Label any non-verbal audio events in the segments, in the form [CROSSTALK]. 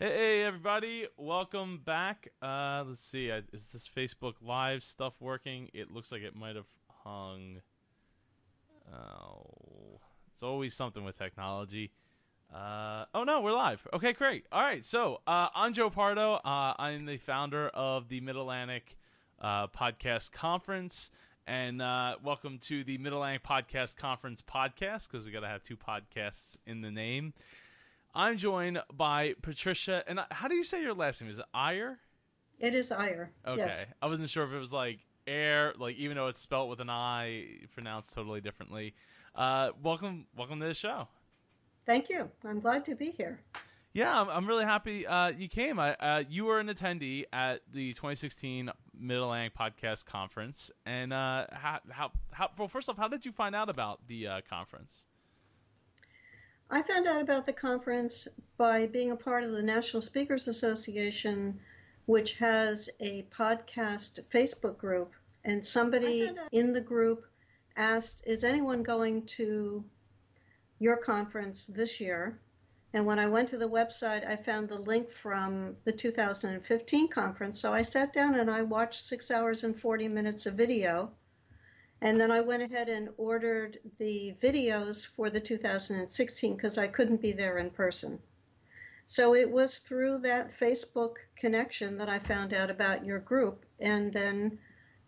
Hey everybody, welcome back. Uh, let's see, is this Facebook Live stuff working? It looks like it might have hung. Oh, it's always something with technology. Uh, oh no, we're live. Okay, great. All right, so uh, I'm Joe Pardo. Uh, I'm the founder of the Mid Atlantic uh, Podcast Conference, and uh, welcome to the Mid Atlantic Podcast Conference podcast because we got to have two podcasts in the name. I'm joined by Patricia, and how do you say your last name? Is it Iyer? It is Iyer. Okay, yes. I wasn't sure if it was like air, like even though it's spelled with an I, pronounced totally differently. Uh, welcome, welcome to the show. Thank you. I'm glad to be here. Yeah, I'm, I'm really happy uh, you came. I, uh, you were an attendee at the 2016 Mid Atlantic Podcast Conference, and uh, how, how, how, well, first off, how did you find out about the uh, conference? I found out about the conference by being a part of the National Speakers Association, which has a podcast Facebook group. And somebody in the group asked, Is anyone going to your conference this year? And when I went to the website, I found the link from the 2015 conference. So I sat down and I watched six hours and 40 minutes of video and then I went ahead and ordered the videos for the 2016 because I couldn't be there in person. So it was through that Facebook connection that I found out about your group and then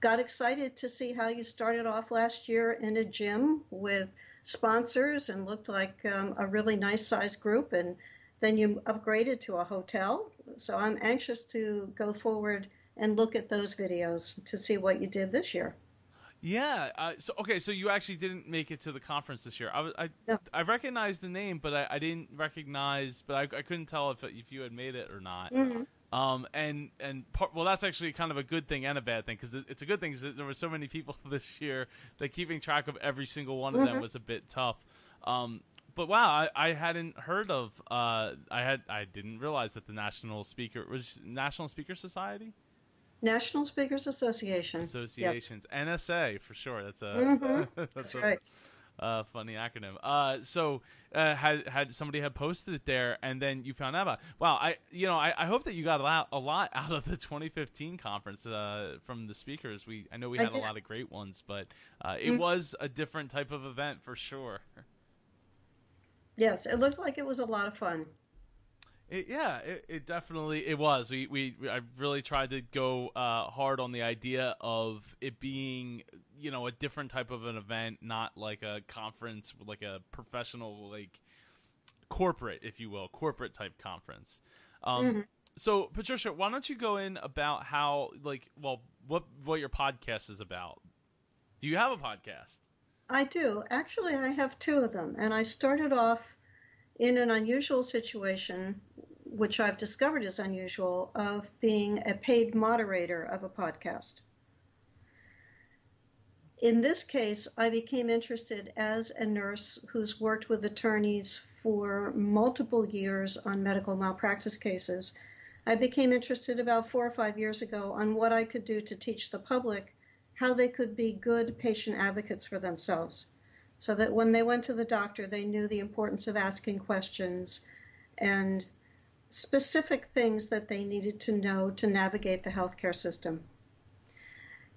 got excited to see how you started off last year in a gym with sponsors and looked like um, a really nice sized group. And then you upgraded to a hotel. So I'm anxious to go forward and look at those videos to see what you did this year. Yeah. Uh, so okay, so you actually didn't make it to the conference this year. I was, I no. I recognized the name, but I, I didn't recognize, but I, I couldn't tell if if you had made it or not. Mm-hmm. Um and and part, well, that's actually kind of a good thing and a bad thing because it, it's a good thing because there were so many people [LAUGHS] this year that keeping track of every single one of mm-hmm. them was a bit tough. Um, but wow, I, I hadn't heard of. Uh, I had I didn't realize that the National Speaker was National Speaker Society. National Speakers Association. Associations, yes. NSA for sure. That's a mm-hmm. [LAUGHS] that's, that's a, right. Uh, funny acronym. Uh, so uh, had had somebody had posted it there, and then you found out about. It. Wow, I you know I, I hope that you got a lot, a lot [LAUGHS] out of the 2015 conference uh, from the speakers. We I know we had a lot of great ones, but uh, it mm-hmm. was a different type of event for sure. Yes, it looked like it was a lot of fun. It, yeah, it, it, definitely it was. We we I really tried to go uh, hard on the idea of it being you know a different type of an event, not like a conference, like a professional like corporate, if you will, corporate type conference. Um, mm-hmm. So Patricia, why don't you go in about how like well what what your podcast is about? Do you have a podcast? I do. Actually, I have two of them, and I started off in an unusual situation, which I've discovered is unusual, of being a paid moderator of a podcast. In this case, I became interested as a nurse who's worked with attorneys for multiple years on medical malpractice cases. I became interested about four or five years ago on what I could do to teach the public how they could be good patient advocates for themselves so that when they went to the doctor, they knew the importance of asking questions and specific things that they needed to know to navigate the healthcare system.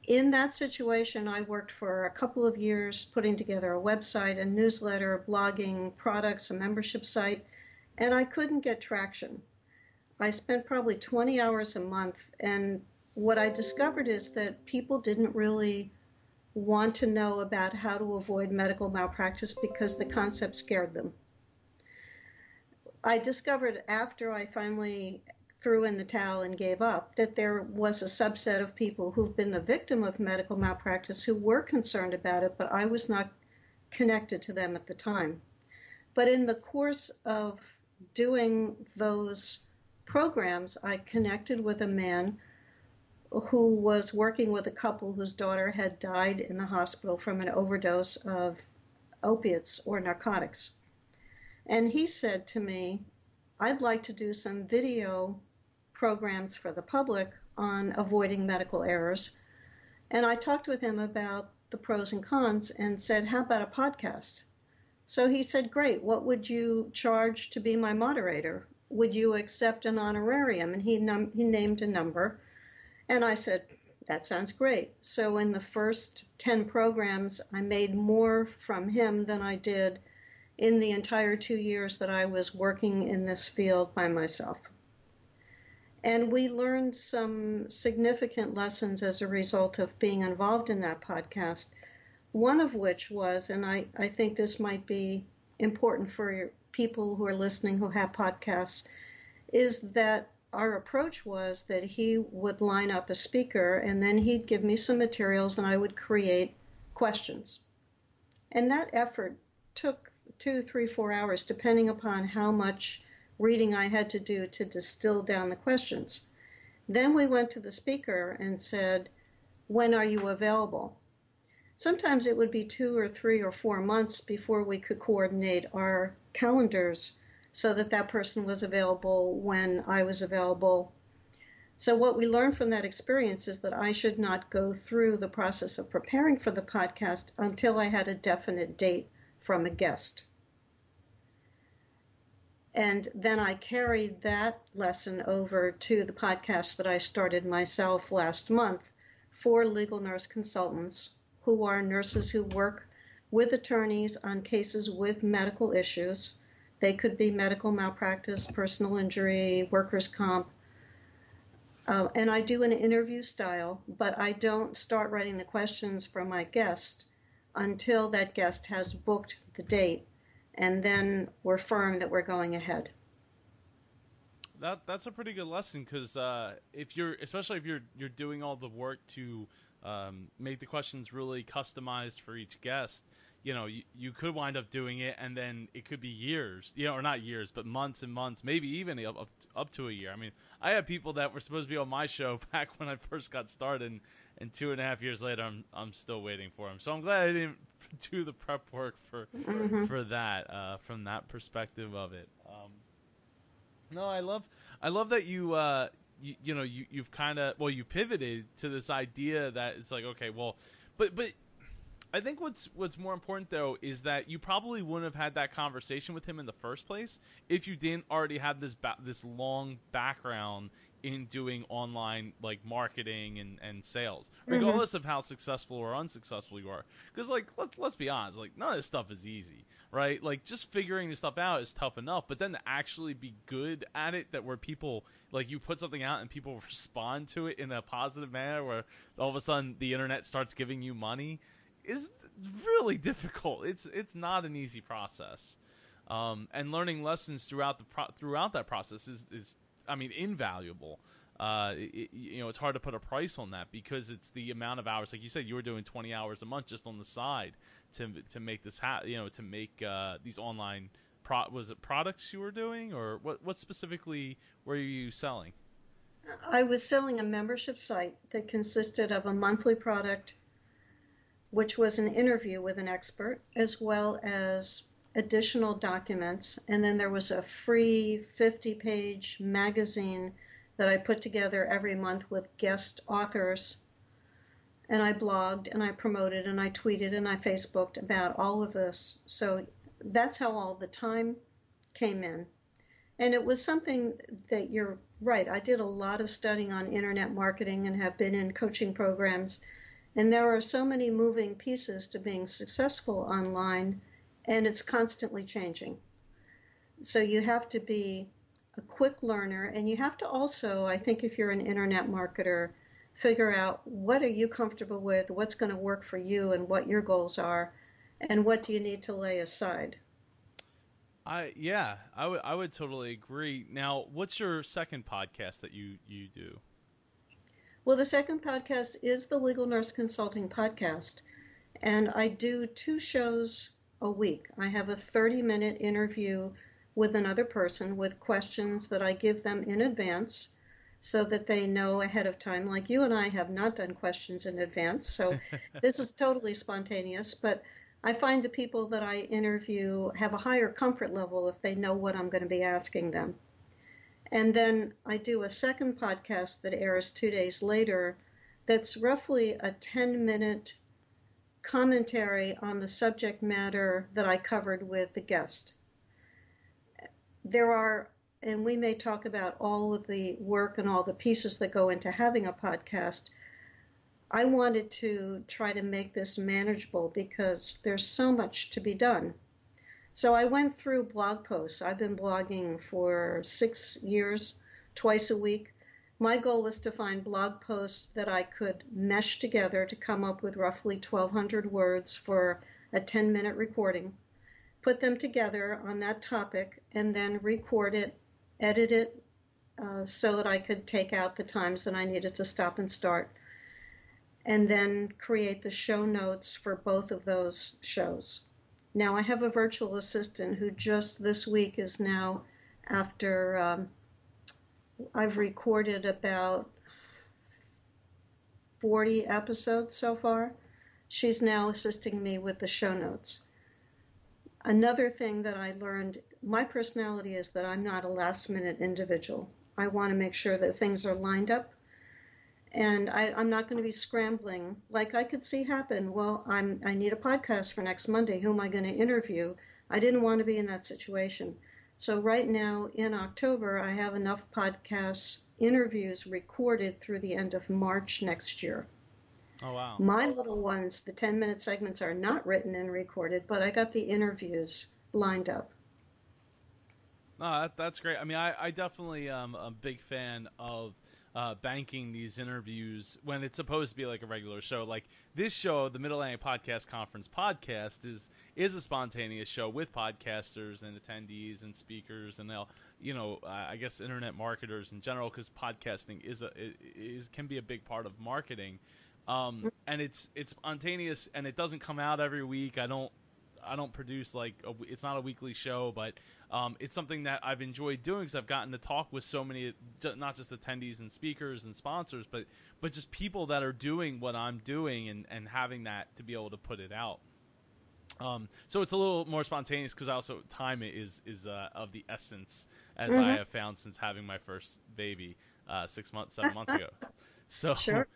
In that situation, I worked for a couple of years putting together a website, a newsletter, blogging, products, a membership site, and I couldn't get traction. I spent probably 20 hours a month, and what I discovered is that people didn't really want to know about how to avoid medical malpractice because the concept scared them. I discovered after I finally threw in the towel and gave up that there was a subset of people who've been the victim of medical malpractice who were concerned about it, but I was not connected to them at the time. But in the course of doing those programs, I connected with a man who was working with a couple whose daughter had died in the hospital from an overdose of opiates or narcotics. And he said to me, I'd like to do some video programs for the public on avoiding medical errors. And I talked with him about the pros and cons and said, How about a podcast? So he said, Great, what would you charge to be my moderator? Would you accept an honorarium? And he, num- he named a number. And I said, That sounds great. So in the first 10 programs, I made more from him than I did in the entire two years that I was working in this field by myself. And we learned some significant lessons as a result of being involved in that podcast. One of which was, and I, I think this might be important for people who are listening who have podcasts, is that our approach was that he would line up a speaker and then he'd give me some materials and I would create questions. And that effort took two, three, four hours, depending upon how much reading I had to do to distill down the questions. Then we went to the speaker and said, When are you available? Sometimes it would be two or three or four months before we could coordinate our calendars so that that person was available when I was available. So, what we learned from that experience is that I should not go through the process of preparing for the podcast until I had a definite date from a guest. And then I carried that lesson over to the podcast that I started myself last month for legal nurse consultants who are nurses who work with attorneys on cases with medical issues. They could be medical malpractice, personal injury, workers' comp. Uh, and I do an interview style, but I don't start writing the questions for my guest until that guest has booked the date and then we're firm that we're going ahead. That that's a pretty good lesson because uh, if you're, especially if you're you're doing all the work to um, make the questions really customized for each guest, you know, you, you could wind up doing it, and then it could be years, you know, or not years, but months and months, maybe even up, up, up to a year. I mean, I have people that were supposed to be on my show [LAUGHS] back when I first got started, and, and two and a half years later, I'm I'm still waiting for them. So I'm glad I didn't [LAUGHS] do the prep work for mm-hmm. for that uh, from that perspective of it. Um, no, I love I love that you uh, you, you know you you've kind of well you pivoted to this idea that it's like okay well but but I think what's what's more important though is that you probably wouldn't have had that conversation with him in the first place if you didn't already have this ba- this long background in doing online like marketing and, and sales, regardless mm-hmm. of how successful or unsuccessful you are. Because like let's let's be honest, like none of this stuff is easy, right? Like just figuring this stuff out is tough enough, but then to actually be good at it, that where people like you put something out and people [LAUGHS] respond to it in a positive manner, where all of a sudden the internet starts giving you money, is really difficult. It's it's not an easy process. Um, and learning lessons throughout the pro- throughout that process is, is I mean, invaluable. Uh, it, you know, it's hard to put a price on that because it's the amount of hours. Like you said, you were doing 20 hours a month just on the side to to make this ha- you know, to make uh, these online pro- was it products you were doing or what what specifically were you selling? I was selling a membership site that consisted of a monthly product which was an interview with an expert as well as additional documents, and then there was a free 50 page magazine that I put together every month with guest authors. And I blogged and I promoted and I tweeted and I Facebooked about all of this. So that's how all the time came in. And it was something that you're right. I did a lot of studying on internet marketing and have been in coaching programs. And there are so many moving pieces to being successful online and it's constantly changing. So you have to be a quick learner, and you have to also, I think, if you're an internet marketer, figure out what are you comfortable with, what's going to work for you, and what your goals are, and what do you need to lay aside. I yeah, I would I would totally agree. Now, what's your second podcast that you you do? Well, the second podcast is the Legal Nurse Consulting podcast, and I do two shows a week. I have a 30 minute interview with another person with questions that I give them in advance so that they know ahead of time. Like you and I have not done questions in advance, so [LAUGHS] this is totally spontaneous. But I find the people that I interview have a higher comfort level if they know what I'm going to be asking them. And then I do a second podcast that airs two days later that's roughly a 10 minute commentary on the subject matter that I covered with the guest. There are and we may talk about all of the work and all the pieces that go into having a podcast. I wanted to try to make this manageable because there's so much to be done. So I went through blog posts. I've been blogging for six years, twice a week. My goal was to find blog posts that I could mesh together to come up with roughly 1,200 words for a 10 minute recording, put them together on that topic, and then record it, edit it uh, so that I could take out the times that I needed to stop and start, and then create the show notes for both of those shows. Now, I have a virtual assistant who just this week is now, after um, I've recorded about 40 episodes so far, she's now assisting me with the show notes. Another thing that I learned my personality is that I'm not a last minute individual. I want to make sure that things are lined up and I, am not going to be scrambling like I could see happen. Well, I'm I need a podcast for next Monday. Who am I going to interview? I didn't want to be in that situation. So right now in October, I have enough podcasts interviews recorded through the end of March next year. Oh wow! My little ones, the 10 minute segments are not written and recorded, but I got the interviews lined up. Oh, that, that's great. I mean, I, I definitely am a big fan of uh, banking these interviews when it's supposed to be like a regular show. Like this show, the Middle Atlantic Podcast Conference podcast is is a spontaneous show with podcasters and attendees and speakers and they'll you know I guess internet marketers in general because podcasting is a is can be a big part of marketing. Um, and it's it's spontaneous and it doesn't come out every week. I don't I don't produce like a, it's not a weekly show, but um, it's something that I've enjoyed doing because I've gotten to talk with so many, not just attendees and speakers and sponsors, but but just people that are doing what I'm doing and and having that to be able to put it out. Um, so it's a little more spontaneous because I also time is is uh, of the essence as mm-hmm. I have found since having my first baby uh, six months, seven months ago. [LAUGHS] So sure.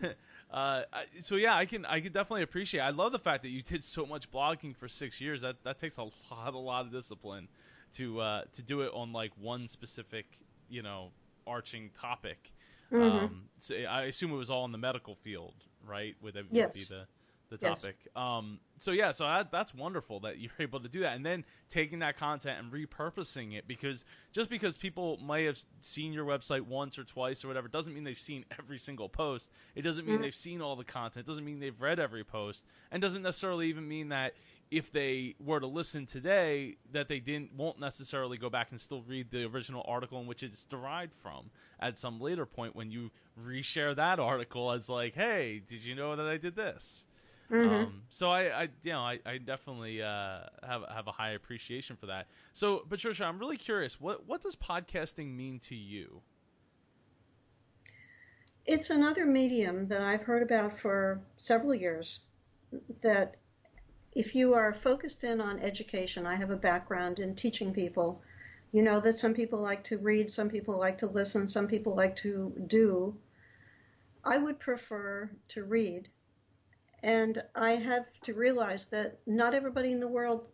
[LAUGHS] Uh, so yeah, I can I can definitely appreciate. I love the fact that you did so much blogging for six years. That that takes a lot a lot of discipline to uh, to do it on like one specific you know arching topic. Mm-hmm. Um, so I assume it was all in the medical field, right? With it yes. be the the topic. Yes. Um, so yeah, so that, that's wonderful that you're [LAUGHS] able to do that, and then taking that content and repurposing it because just because people might have seen your website once or twice or whatever doesn't mean they've seen [LAUGHS] every single post. It doesn't mean mm-hmm. they've seen all the content. It doesn't mean they've read every post, and doesn't necessarily even mean that if they were to listen today that they didn't won't necessarily go back and still read the original article in which it's derived from at some later point when you reshare that article as like hey did you know that i did this Mm-hmm. Um, so I, I, you know, I, I definitely uh, have have a high appreciation for that. So, Patricia, I'm really curious. What what does podcasting mean to you? It's another medium that I've heard about for several years. That if you are focused in on education, I have a background in teaching people. You know that some people like to read, some people like to listen, some people like to do. I would prefer to read and I have to realize that not everybody in the world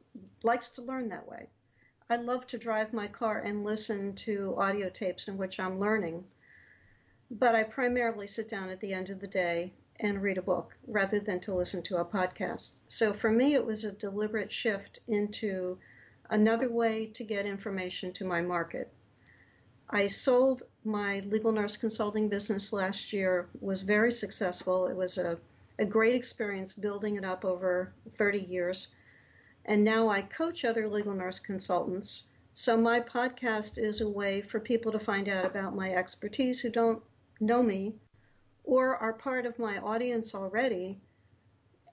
likes to learn that way. I love to drive my car and listen to audio tapes in which I'm learning, but I primarily sit down at the end of the day and read a book rather than to listen to a podcast. So for me, it was a deliberate shift into another way to get information to my market. I sold my legal nurse consulting business last year, was very successful. It was a a great experience building it up over 30 years. And now I coach other legal nurse consultants. So my podcast is a way for people to find out about my expertise who don't know me or are part of my audience already.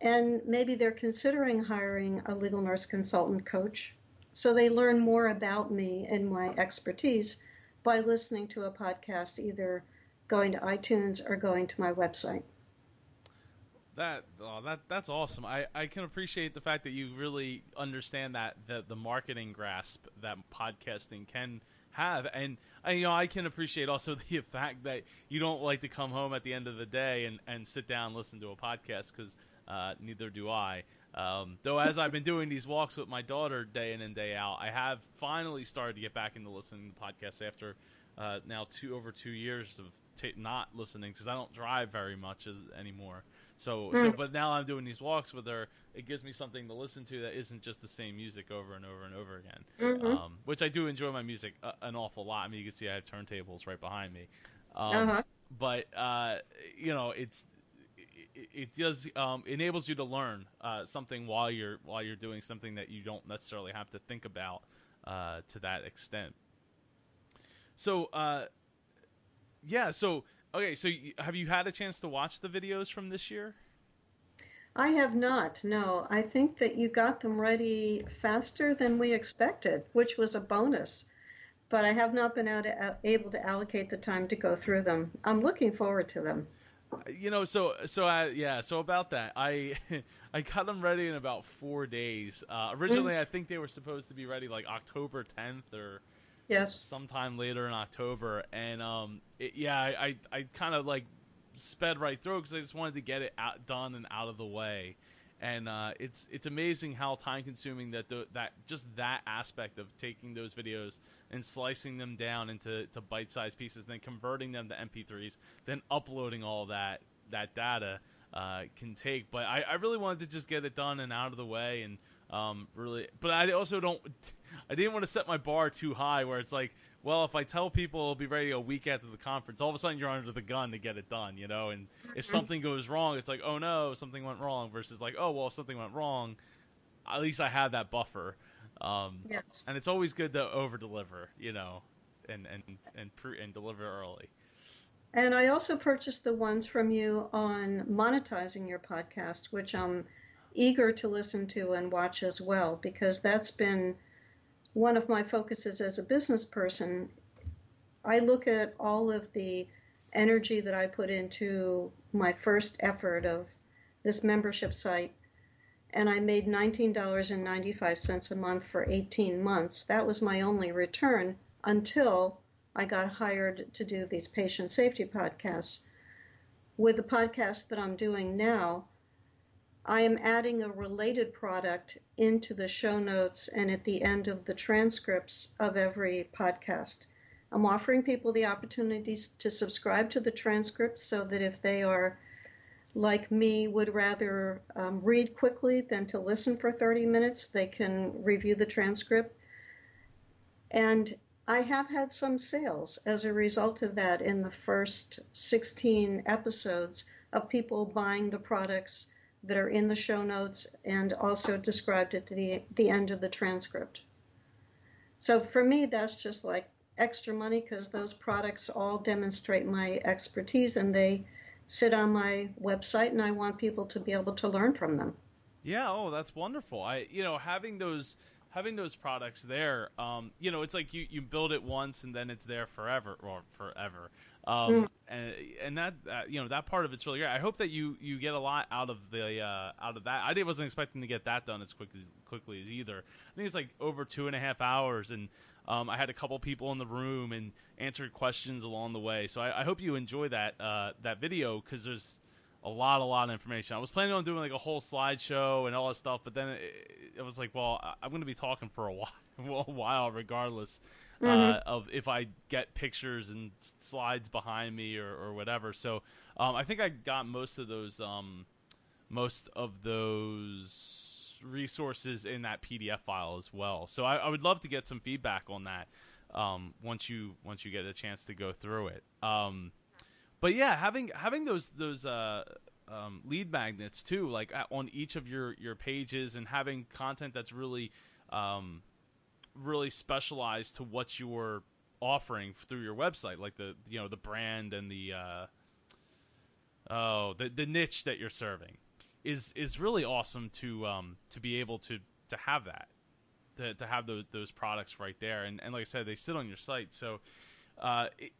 And maybe they're considering hiring a legal nurse consultant coach. So they learn more about me and my expertise by listening to a podcast, either going to iTunes or going to my website. That oh, that that's awesome. I, I can appreciate the fact that you really understand that the the marketing grasp that podcasting can have, and I, you know I can appreciate also [LAUGHS] the fact that you don't like to come home at the end of the day and, and sit down and listen to a podcast because uh, neither do I. Um, though, as I've been doing these walks with my daughter day in and day out, I have finally started to get back into listening to podcasts after uh, now two over two years of t- not listening because I don't drive very much as, anymore. So, so, but now I'm doing these walks with her. It gives me something to listen to that isn't just the same music over and over and over again. Mhm. Um, which I do enjoy my music uh, an awful lot. I mean, you can see I have turntables right behind me. Um, Uh-huh. But uh, you know, it's it, it does um, enables you to learn uh, something while you're while you're doing something that you don't necessarily have to think about uh, to that extent. So, uh, yeah. So, okay. So, y- have you had a chance to watch the videos from this year? I have not. No, I think that you got them ready faster than we expected, which was a bonus. But I have not been out able to allocate the time to go through them. I'm looking forward to them. You know, so so I yeah. So about that, I [LAUGHS] I got them ready in about four days. Uh, originally, I think they were supposed to be ready like October 10th or Yes. sometime later in October, and um, it, yeah, I I, I kind of like sped right through because I just wanted to get it out, done and out of the way. And uh, it's it's amazing how time consuming that the, that just that aspect of taking those videos and slicing them down into to bite sized pieces, then converting them to MP3s, then uploading all that that data uh, can take. But I, I really wanted to just get it done and out of the way, and um, really. But I also don't. [LAUGHS] I didn't want to set my bar too high where it's like, well, if I tell people it'll be ready a week after the conference, all of a sudden you're under the gun to get it done, you know. And if something goes wrong, it's like, oh no, something went wrong. Versus like, oh well, if something went wrong, at least I have that buffer. Um, Yes. and it's always good to over deliver, you know, and and and pre- and deliver early. And I also purchased the ones from you on monetizing your podcast, which I'm eager to listen to and watch as well, because that's been one of my focuses as a business person. I look at all of the energy that I put into my first effort of this membership site, and I made $19.95 a month for 18 months. That was my only return until I got hired to do these patient safety podcasts. With the podcast that I'm doing now, I am adding a related product into the show notes and at the end of the transcripts of every podcast. I'm offering people the opportunities to subscribe to the transcripts so that if they are like me would rather um, read quickly than to listen for 30 minutes, they can review the transcript. And I have had some sales as a result of that in the first 16 episodes of people buying the products that are in the show notes and also described at the, the end of the transcript. So for me, that's just like extra money because those products all demonstrate my expertise and they sit on my website and I want people to be able to learn from them. Yeah, oh, that's wonderful. I you know having those having those products there, um, you know, it's like you, you build it once and then it's there forever or forever. Um, and and that uh, you know that part of it's really great. I hope that you, you get a lot out of the uh, out of that. I wasn't expecting to get that done as quickly quickly as either. I think it's like over two and a half hours, and um, I had a couple people in the room and answered questions along the way. So I, I hope you enjoy that uh, that video because there's a lot, a lot of information. I was planning on doing like a whole slideshow and all that stuff, but then it, it was like, well, I'm going to be talking for a [LAUGHS] while, a while regardless uh, of if I get pictures and slides behind me or, or whatever. So um, I think I got most of those, um, most of those resources in that PDF file as well. So I, I would love to get some feedback on that um, once you once you get a chance to go through it. Um, but yeah, having having those those uh, um, lead magnets too, like at, on each of your your pages, and having content that's really um, really specialized to what you're offering through your website, like the you know the brand and the uh, oh the the niche that you're serving is is really awesome to um, to be able to to have that to, to have those those products right there. And and like I said they sit on your site. So uh, it,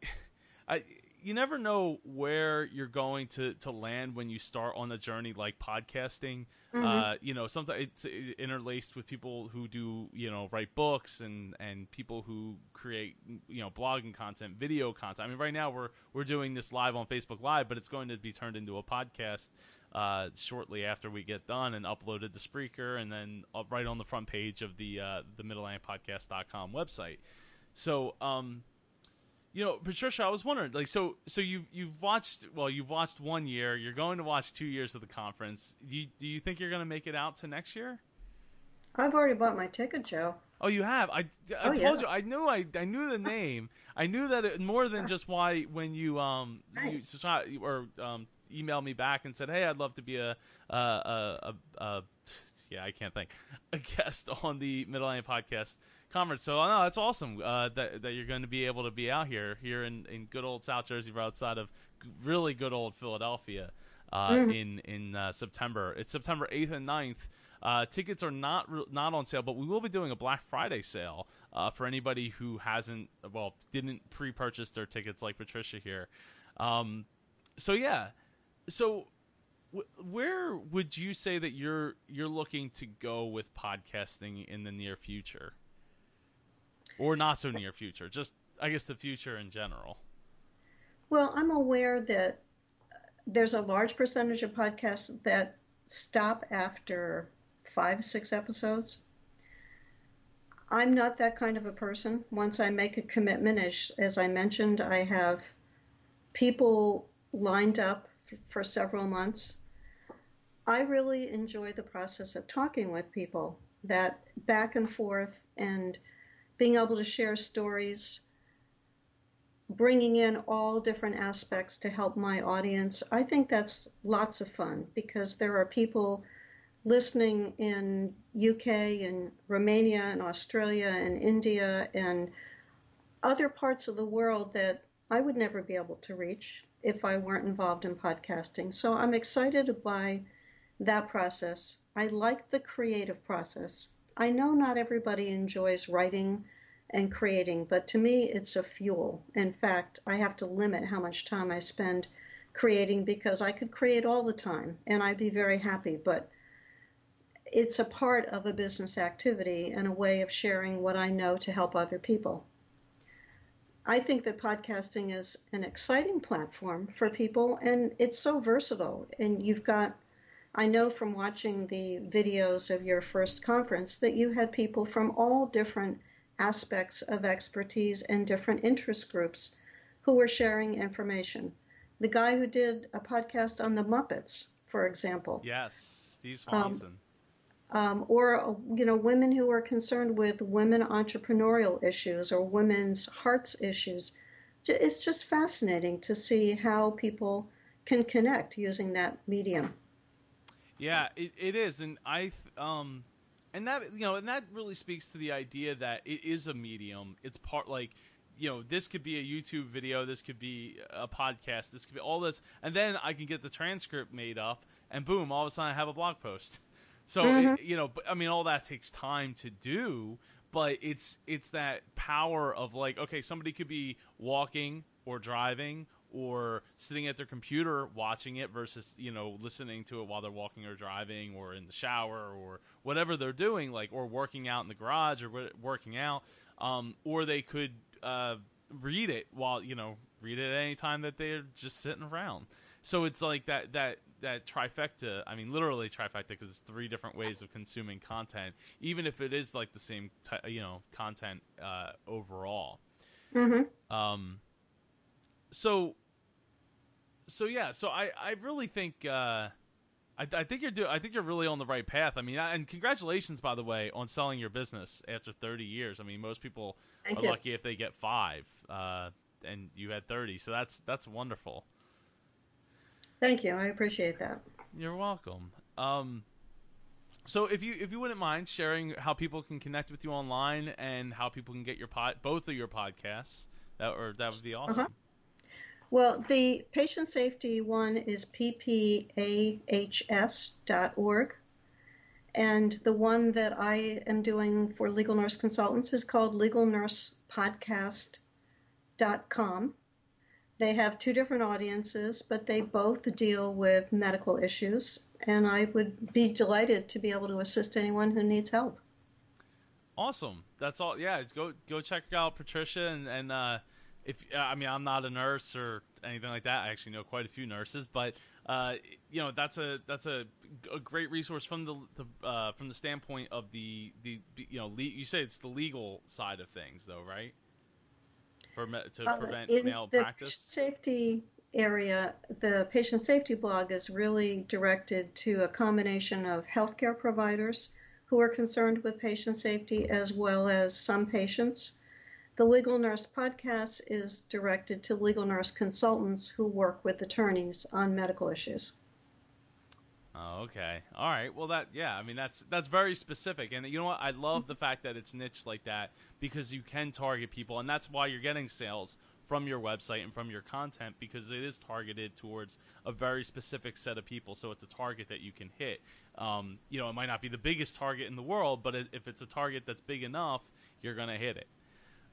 I you never know where you're going to, to land when you start on a journey like podcasting. Uh, you know, sometimes it's interlaced with people who do you know write books and, and people who create you know blogging content, video content. I mean, right now we're we're doing this live on Facebook Live, but it's going to be turned into a podcast uh, shortly after we get done and uploaded to Spreaker and then right on the front page of the uh, the Podcast.com website. So, um, you know, Patricia, I was wondering, like, so, so you you've watched, well, you've watched one year. You're going to watch two years of the conference. Do you, do you think you're going to make it out to next year? I've already bought my ticket, Joe. Oh, you have. I, I oh, told yeah. you. I knew. I, I knew the name. I knew that it, more than just why when you um you or um emailed me back and said, "Hey, I'd love to be a a a, a, a yeah, I can't think [LAUGHS] a guest on the Middle podcast conference. So no, that's awesome uh, that that you're going to be able to be out here here in, in good old South Jersey, right outside of really good old Philadelphia uh, mm. in in uh, September. It's September 8th and 9th. Uh, tickets are not re- not on sale, but we will be doing a Black Friday sale uh, for anybody who hasn't well didn't pre-purchase their tickets like Patricia here. Um, so yeah, so where would you say that you're you're looking to go with podcasting in the near future? Or not so near future? Just I guess the future in general. Well, I'm aware that there's a large percentage of podcasts that stop after five, six episodes. I'm not that kind of a person. Once I make a commitment, as, as I mentioned, I have people lined up for several months. I really enjoy the process of talking with people, that back and forth, and being able to share stories, bringing in all different aspects to help my audience. I think that's lots of fun because there are people listening in UK and Romania and Australia and India and other parts of the world that I would never be able to reach if I weren't involved in podcasting. So I'm excited by that process. I like the creative process. I know not everybody enjoys writing and creating, but to me, it's a fuel. In fact, I have to limit how much time I spend creating because I could create all the time and I'd be very happy, but it's a part of a business activity and a way of sharing what I know to help other people. I think that podcasting is an exciting platform for people and it's so versatile. And you've got I know from watching the videos of your first conference that you had people from all different aspects of expertise and different interest groups who were sharing information. The guy who did a podcast on the Muppets, for example. Yes, Steve Swanson. Um, um, or you know women who are concerned with women entrepreneurial issues or women's hearts issues it's just fascinating to see how people can connect using that medium yeah, it, it is, and I um, and that you know, and that really speaks to the idea that it is a medium. It's part like you know, this could be a YouTube video, this could be a podcast, this could be all this, and then I can get the transcript made up, and boom, all of a sudden I have a blog post. [LAUGHS] So mm-hmm. it, you know, I mean, all that takes time to do, but it's it's that power of like, okay, somebody could be walking or driving or sitting at their computer watching it versus you know listening to it while they're walking or driving or in the shower or whatever they're doing like or working out in the garage or working out um, or they could uh, read it while you know read it at any time that they're just sitting around so it's like that that that trifecta i mean literally trifecta because it's three different ways of consuming content even if it is like the same t- you know content uh, overall mm-hmm. um so so yeah, so I I really think uh, I, I think you're do I think you're really on the right path. I mean, and congratulations by the way on selling your business after 30 years. I mean, most people Thank are you. lucky if they get five, uh, and you had 30, so that's that's wonderful. Thank you, I appreciate that. You're welcome. Um, so if you if you wouldn't mind sharing how people can connect with you online and how people can get your pod both of your podcasts, that or that would be awesome. Uh-huh. Well, the patient safety one is ppahs.org. And the one that I am doing for Legal Nurse Consultants is called legalnursepodcast.com. They have two different audiences, but they both deal with medical issues. And I would be delighted to be able to assist anyone who needs help. Awesome. That's all. Yeah, go go check out Patricia and, and uh, if I mean I'm not a nurse or anything like that. I actually know quite a few nurses, but uh, you know that's a that's a, a great resource from the, the uh, from the standpoint of the the you know le- you say it's the legal side of things though right for me- to Uh, prevent in the malpractice safety area, the patient safety blog is really directed to a combination of healthcare providers who are concerned with patient safety as well as some patients. The Legal Nurse podcast is directed to legal nurse consultants who work with attorneys on medical issues. Oh, okay. All right. Well, that yeah. I mean, that's that's very specific, and you know what? I love the fact that it's niche like that because you can target people, and that's why you're getting sales from your website and from your content because it is targeted towards a very specific set of people. So it's a target that you can hit. Um, you know, it might not be the biggest target in the world, but if it's a target that's big enough, you're gonna hit it.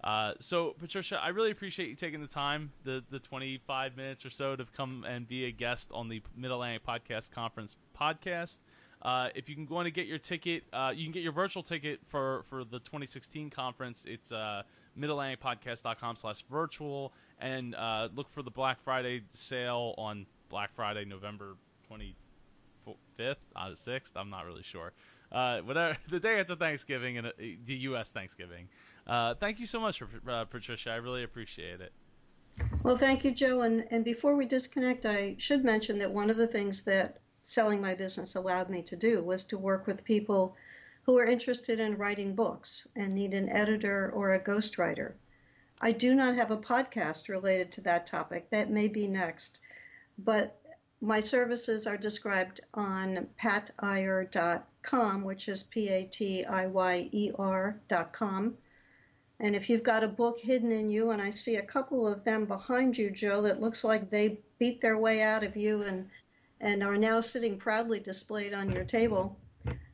Uh, so, Patricia, I really appreciate you taking the time, the the 25 minutes or so, to come and be a guest on the Mid Atlantic Podcast Conference podcast. Uh, if you can go on to get your ticket, uh, you can get your virtual ticket for, for the 2016 conference. It's uh, midatlanticpodcast.com slash virtual. And uh, look for the Black Friday sale on Black Friday, November 25th, uh, 6th. I'm not really sure. Uh, whatever [LAUGHS] the day after Thanksgiving and uh, the U.S. Thanksgiving. Uh, thank you so much, uh, Patricia. I really appreciate it. Well, thank you, Joe. And, and before we disconnect, I should mention that one of the things that selling my business allowed me to do was to work with people who are interested in writing books and need an editor or a ghostwriter. I do not have a podcast related to that topic. That may be next. But my services are described on patiyer.com, which is P A T I Y E R.com. And if you've got a book hidden in you, and I see a couple of them behind you, Joe, that looks like they beat their way out of you and, and are now sitting proudly displayed on your table,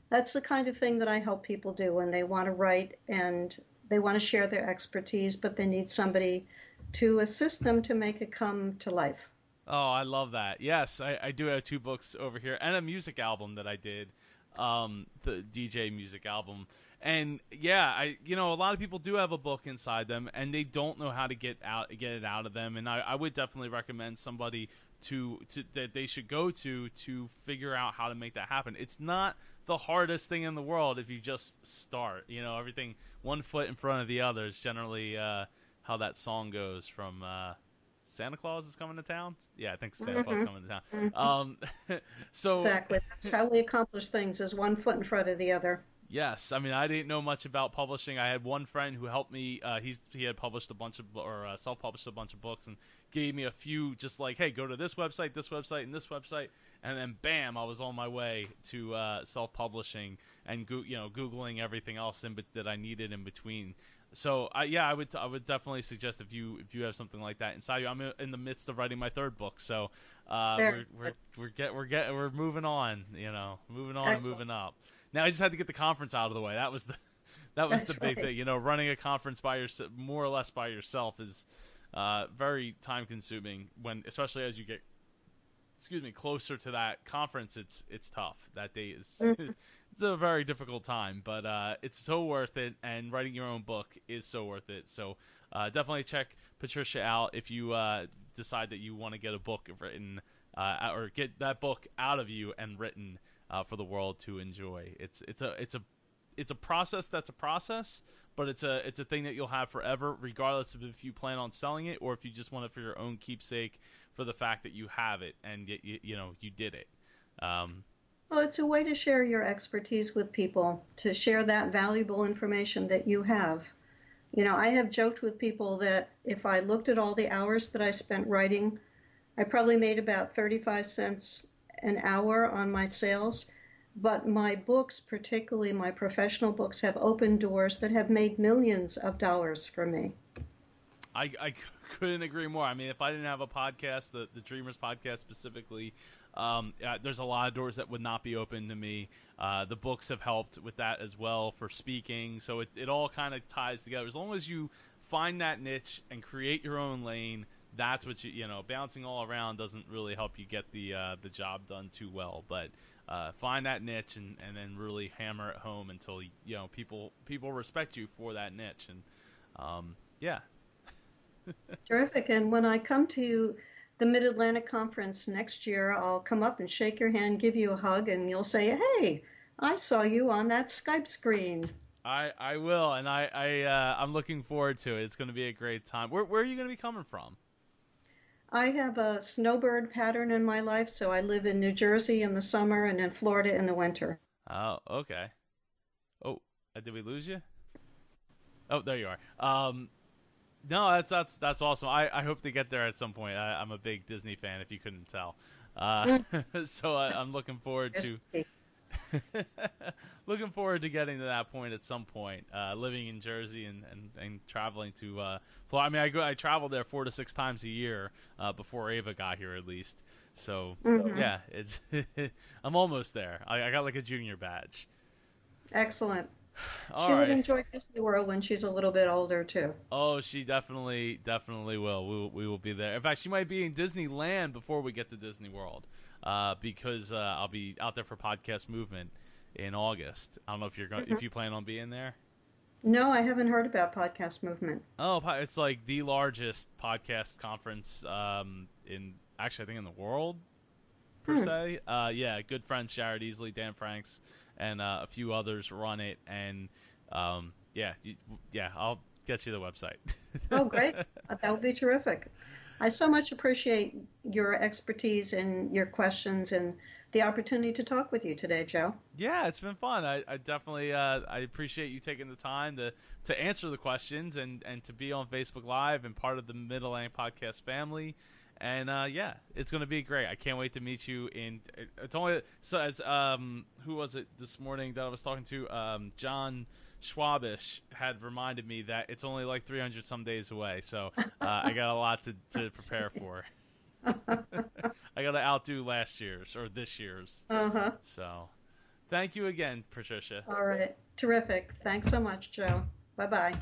that's the kind of thing that I help people do when they want to write and they want to share their expertise, but they need somebody to assist them to make it come to life. Oh, I love that. Yes, I, I do have two books over here and a music album that I did, um, the DJ music album. And yeah, I you know a lot of people do have a book inside them and they don't know how to get out get it out of them. And I, I would definitely recommend somebody to, to that they should go to to figure out how to make that happen. It's not the hardest thing in the world if you just start. You know, everything one foot in front of the other is generally uh, how that song goes from. Uh, Santa Claus is coming to town. Yeah, I think Santa mm-hmm. Claus is coming to town. Mm-hmm. Um, [LAUGHS] so exactly, that's how we accomplish things: is one foot in front of the other. Yes, I mean I didn't know much about publishing. I had one friend who helped me. Uh, he's he had published a bunch of or uh, self-published a bunch of books and gave me a few. Just like, hey, go to this website, this website, and this website, and then bam, I was on my way to uh, self-publishing and go- you know googling everything else in be- that I needed in between. So uh, yeah, I would t- I would definitely suggest if you if you have something like that inside you. I'm in the midst of writing my third book, so uh, we're we're we're get we're get we're moving on. You know, moving on Excellent. and moving up. Now I just had to get the conference out of the way. That was the [LAUGHS] that was That's the big right. thing. You know, running a conference by yourself, more or less by yourself, is uh, very time consuming. When especially as you get, excuse me, closer to that conference, it's it's tough. That day is mm-hmm. [LAUGHS] it's a very difficult time, but uh, it's so worth it. And writing your own book is so worth it. So uh, definitely check Patricia out if you uh, decide that you want to get a book written uh, or get that book out of you and written uh, for the world to enjoy. It's it's a it's a it's a process that's a process, but it's a it's a thing that you'll have forever, regardless of if you plan on selling it or if you just want it for your own keepsake, for the fact that you have it and you, you, know you did it. Um, well, it's a way to share your expertise with people, to share that valuable information that you have. You know, I have joked with people that if I looked at all the hours that I spent writing, I probably made about 35 cents an hour on my sales. But my books, particularly my professional books, have opened doors that have made millions of dollars for me. I, I [LAUGHS] couldn't agree more. I mean, if I didn't have a podcast, the, the Dreamers podcast specifically, um, there's a lot of doors that would not be open to me. Uh, the books have helped with that as well for speaking. So it, it all kind of ties together. As long as you find that niche and create your own lane, that's what you you know bouncing all around doesn't really help you get the uh, the job done too well. But uh, find that niche and, and then really hammer it home until you know people people respect you for that niche and um, yeah. [LAUGHS] Terrific. And when I come to the Mid Atlantic Conference next year, I'll come up and shake your hand, give you a hug, and you'll say, "Hey, I saw you on that Skype screen." I, I will, and I I uh, I'm looking forward to it. It's going to be a great time. Where where are you going to be coming from? I have a snowbird pattern in my life, so I live in New Jersey in the summer and in Florida in the winter. Oh, okay. Oh, uh, did we lose you? Oh, there you are. Um, no, that's that's that's awesome. I, I hope to get there at some point. I, I'm a big Disney fan, if you couldn't tell. Uh, [LAUGHS] so I, I'm looking forward to [LAUGHS] looking forward to getting to that point at some point. Uh, living in Jersey and, and, and traveling to uh, Florida. I mean, I go I travel there four to six times a year uh, before Ava got here, at least. So Mhm. yeah, it's [LAUGHS] I'm almost there. I, I got like a junior badge. Excellent. [SIGHS] All she right. would enjoy Disney World when she's a little bit older too. Oh, she definitely, definitely will. We will, we will be there. In fact, she might be in Disneyland before we get to Disney World, uh, because uh, I'll be out there for Podcast Movement in August. I don't know if you're going, if you plan on being there. No, I haven't heard about Podcast Movement. Oh, it's like the largest podcast conference um, in actually I think in the world per Hmm. se. Uh, yeah, good friends Jared Easley, Dan Franks, and uh, a few others run it, and um, yeah, you, yeah, I'll get you the website. Oh, great. [LAUGHS] That would be terrific. I so much appreciate your expertise and your questions and the opportunity to talk with you today, Joe. Yeah, it's been fun. I, I definitely uh, I appreciate you taking the time to, to answer the questions and, and to be on Facebook Live and part of the Mid Atlantic Podcast family. And uh, yeah, it's to be great. I can't wait to meet you. In it's only so as um who was it this morning that I was talking to um John Schwabish had reminded me that it's only like 300 some days away. So uh, I got a lot to, to prepare for. [LAUGHS] I got to outdo last year's or this year's. Uh huh. So, thank you again, Patricia. All right. Terrific. Thanks so much, Joe. Bye bye.